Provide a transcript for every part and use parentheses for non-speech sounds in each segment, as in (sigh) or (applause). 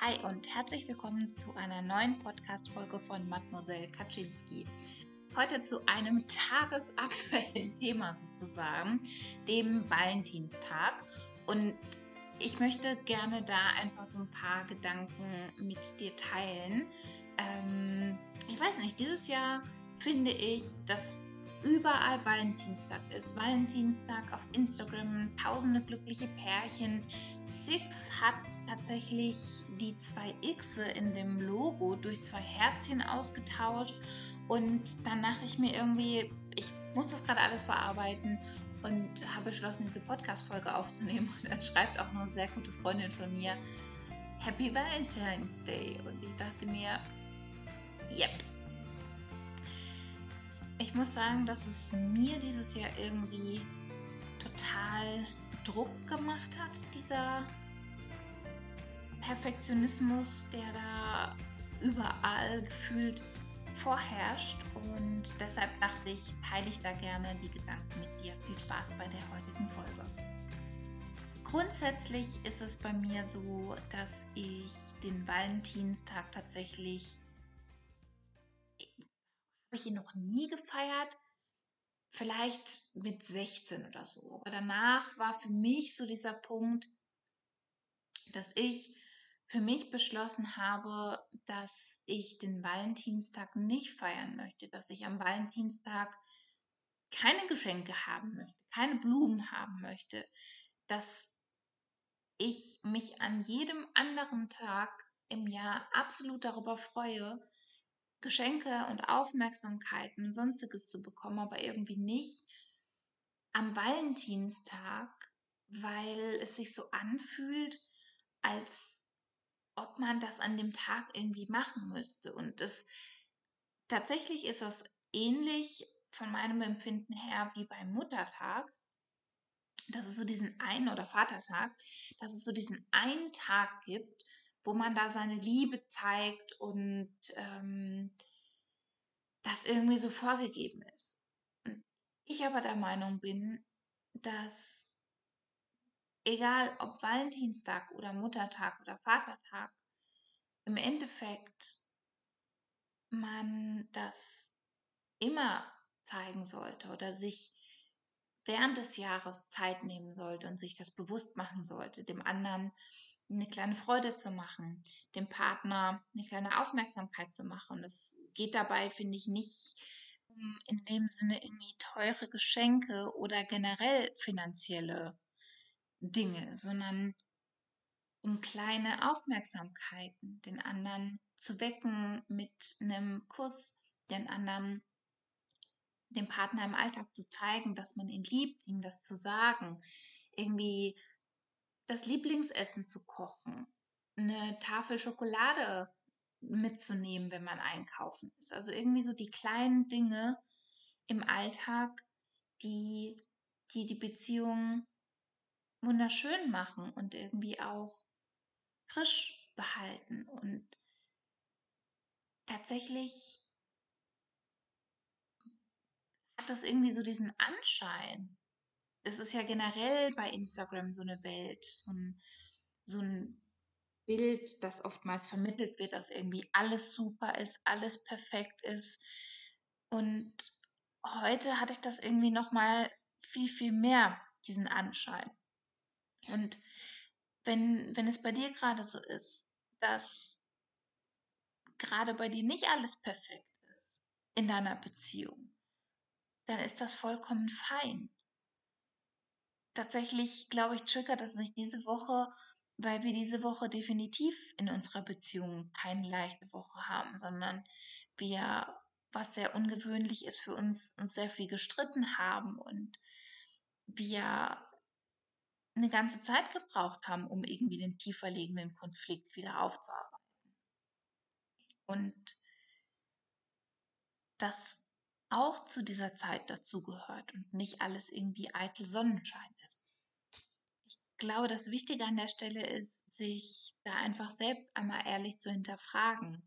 Hi und herzlich willkommen zu einer neuen Podcast-Folge von Mademoiselle Kaczynski. Heute zu einem (laughs) tagesaktuellen Thema sozusagen, dem Valentinstag. Und ich möchte gerne da einfach so ein paar Gedanken mit dir teilen. Ähm, ich weiß nicht, dieses Jahr finde ich, dass überall Valentinstag ist. Valentinstag auf Instagram, tausende glückliche Pärchen. Six hat tatsächlich die zwei X in dem Logo durch zwei Herzchen ausgetauscht. Und dann dachte ich mir irgendwie, ich muss das gerade alles verarbeiten und habe beschlossen, diese Podcast-Folge aufzunehmen. Und dann schreibt auch eine sehr gute Freundin von mir, Happy Valentine's Day. Und ich dachte mir, yep, ich muss sagen, dass es mir dieses Jahr irgendwie total Druck gemacht hat, dieser Perfektionismus, der da überall gefühlt vorherrscht. Und deshalb dachte ich, teile ich da gerne die Gedanken mit dir. Viel Spaß bei der heutigen Folge. Grundsätzlich ist es bei mir so, dass ich den Valentinstag tatsächlich habe ich ihn noch nie gefeiert. Vielleicht mit 16 oder so. Aber danach war für mich so dieser Punkt, dass ich für mich beschlossen habe, dass ich den Valentinstag nicht feiern möchte, dass ich am Valentinstag keine Geschenke haben möchte, keine Blumen haben möchte, dass ich mich an jedem anderen Tag im Jahr absolut darüber freue, Geschenke und Aufmerksamkeiten und sonstiges zu bekommen, aber irgendwie nicht am Valentinstag, weil es sich so anfühlt, als ob man das an dem Tag irgendwie machen müsste. Und es tatsächlich ist das ähnlich von meinem Empfinden her wie beim Muttertag, dass es so diesen einen oder Vatertag, dass es so diesen einen Tag gibt, wo man da seine Liebe zeigt und ähm, das irgendwie so vorgegeben ist. Ich aber der Meinung bin, dass egal ob Valentinstag oder Muttertag oder Vatertag, im Endeffekt man das immer zeigen sollte oder sich während des Jahres Zeit nehmen sollte und sich das bewusst machen sollte, dem anderen eine kleine Freude zu machen, dem Partner eine kleine Aufmerksamkeit zu machen. Es geht dabei, finde ich, nicht um in dem Sinne irgendwie teure Geschenke oder generell finanzielle Dinge, sondern um kleine Aufmerksamkeiten, den anderen zu wecken mit einem Kuss, den anderen dem Partner im Alltag zu zeigen, dass man ihn liebt, ihm das zu sagen, irgendwie das Lieblingsessen zu kochen, eine Tafel Schokolade mitzunehmen, wenn man einkaufen ist. Also irgendwie so die kleinen Dinge im Alltag, die die, die Beziehung wunderschön machen und irgendwie auch frisch behalten. Und tatsächlich hat das irgendwie so diesen Anschein, es ist ja generell bei Instagram so eine Welt, so ein, so ein Bild, das oftmals vermittelt wird, dass irgendwie alles super ist, alles perfekt ist. Und heute hatte ich das irgendwie nochmal viel, viel mehr, diesen Anschein. Und wenn, wenn es bei dir gerade so ist, dass gerade bei dir nicht alles perfekt ist in deiner Beziehung, dann ist das vollkommen fein tatsächlich, glaube ich, triggert es sich diese Woche, weil wir diese Woche definitiv in unserer Beziehung keine leichte Woche haben, sondern wir, was sehr ungewöhnlich ist für uns, uns sehr viel gestritten haben und wir eine ganze Zeit gebraucht haben, um irgendwie den tiefer liegenden Konflikt wieder aufzuarbeiten. Und das auch zu dieser Zeit dazugehört und nicht alles irgendwie eitel Sonnenschein ist. Ich glaube, das Wichtige an der Stelle ist, sich da einfach selbst einmal ehrlich zu hinterfragen,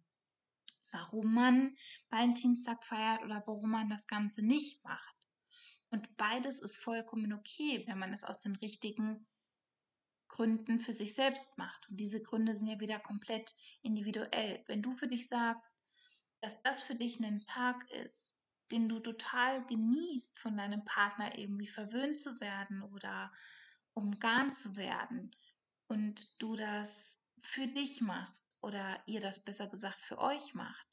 warum man Valentinstag feiert oder warum man das Ganze nicht macht. Und beides ist vollkommen okay, wenn man es aus den richtigen Gründen für sich selbst macht. Und diese Gründe sind ja wieder komplett individuell. Wenn du für dich sagst, dass das für dich ein Tag ist, den du total genießt, von deinem Partner irgendwie verwöhnt zu werden oder umgarnt zu werden und du das für dich machst oder ihr das besser gesagt für euch macht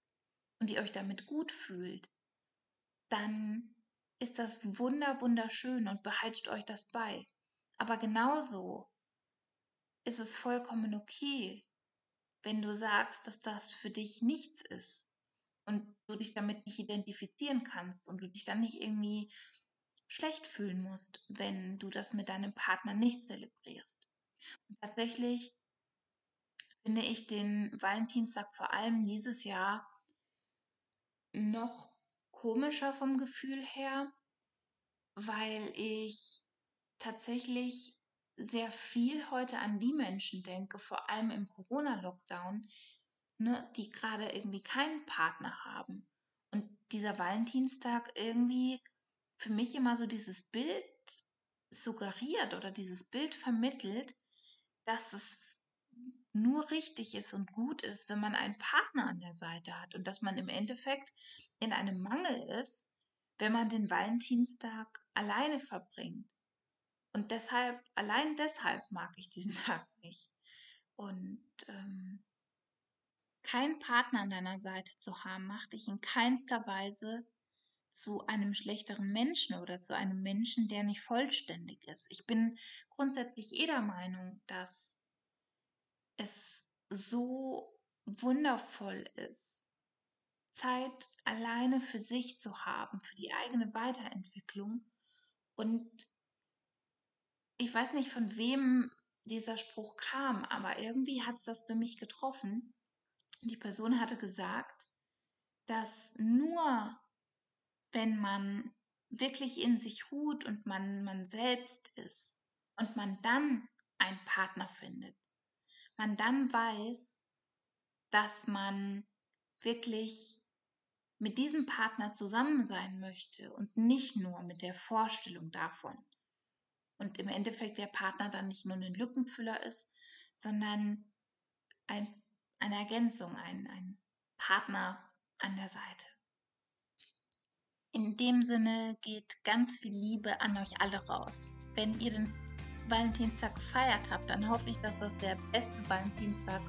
und ihr euch damit gut fühlt, dann ist das wunder wunderschön und behaltet euch das bei. Aber genauso ist es vollkommen okay, wenn du sagst, dass das für dich nichts ist und du dich damit nicht identifizieren kannst und du dich dann nicht irgendwie schlecht fühlen musst, wenn du das mit deinem Partner nicht zelebrierst. Und tatsächlich finde ich den Valentinstag vor allem dieses Jahr noch komischer vom Gefühl her, weil ich tatsächlich sehr viel heute an die Menschen denke, vor allem im Corona-Lockdown, ne, die gerade irgendwie keinen Partner haben. Und dieser Valentinstag irgendwie für mich immer so dieses Bild suggeriert oder dieses Bild vermittelt, dass es nur richtig ist und gut ist, wenn man einen Partner an der Seite hat und dass man im Endeffekt in einem Mangel ist, wenn man den Valentinstag alleine verbringt. Und deshalb, allein deshalb mag ich diesen (laughs) Tag nicht. Und ähm, keinen Partner an deiner Seite zu haben, macht dich in keinster Weise zu einem schlechteren Menschen oder zu einem Menschen, der nicht vollständig ist. Ich bin grundsätzlich eh der Meinung, dass es so wundervoll ist, Zeit alleine für sich zu haben, für die eigene Weiterentwicklung. Und ich weiß nicht, von wem dieser Spruch kam, aber irgendwie hat es das für mich getroffen. Die Person hatte gesagt, dass nur wenn man wirklich in sich ruht und man man selbst ist und man dann einen Partner findet, man dann weiß, dass man wirklich mit diesem Partner zusammen sein möchte und nicht nur mit der Vorstellung davon. Und im Endeffekt der Partner dann nicht nur ein Lückenfüller ist, sondern ein, eine Ergänzung, ein, ein Partner an der Seite. In dem Sinne geht ganz viel Liebe an euch alle raus. Wenn ihr den Valentinstag gefeiert habt, dann hoffe ich, dass das der beste Valentinstag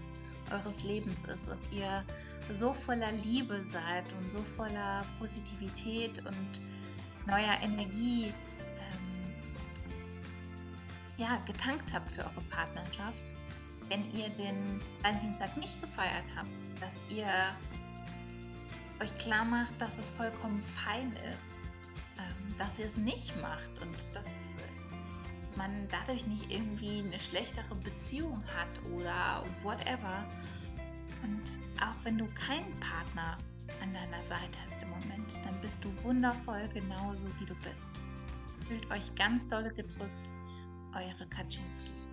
eures Lebens ist und ihr so voller Liebe seid und so voller Positivität und neuer Energie ähm, ja, getankt habt für eure Partnerschaft. Wenn ihr den Valentinstag nicht gefeiert habt, dass ihr euch klar macht, dass es vollkommen fein ist, ähm, dass ihr es nicht macht und dass man dadurch nicht irgendwie eine schlechtere Beziehung hat oder whatever. Und auch wenn du keinen Partner an deiner Seite hast im Moment, dann bist du wundervoll genauso wie du bist. Fühlt euch ganz dolle gedrückt, eure Kaczynski.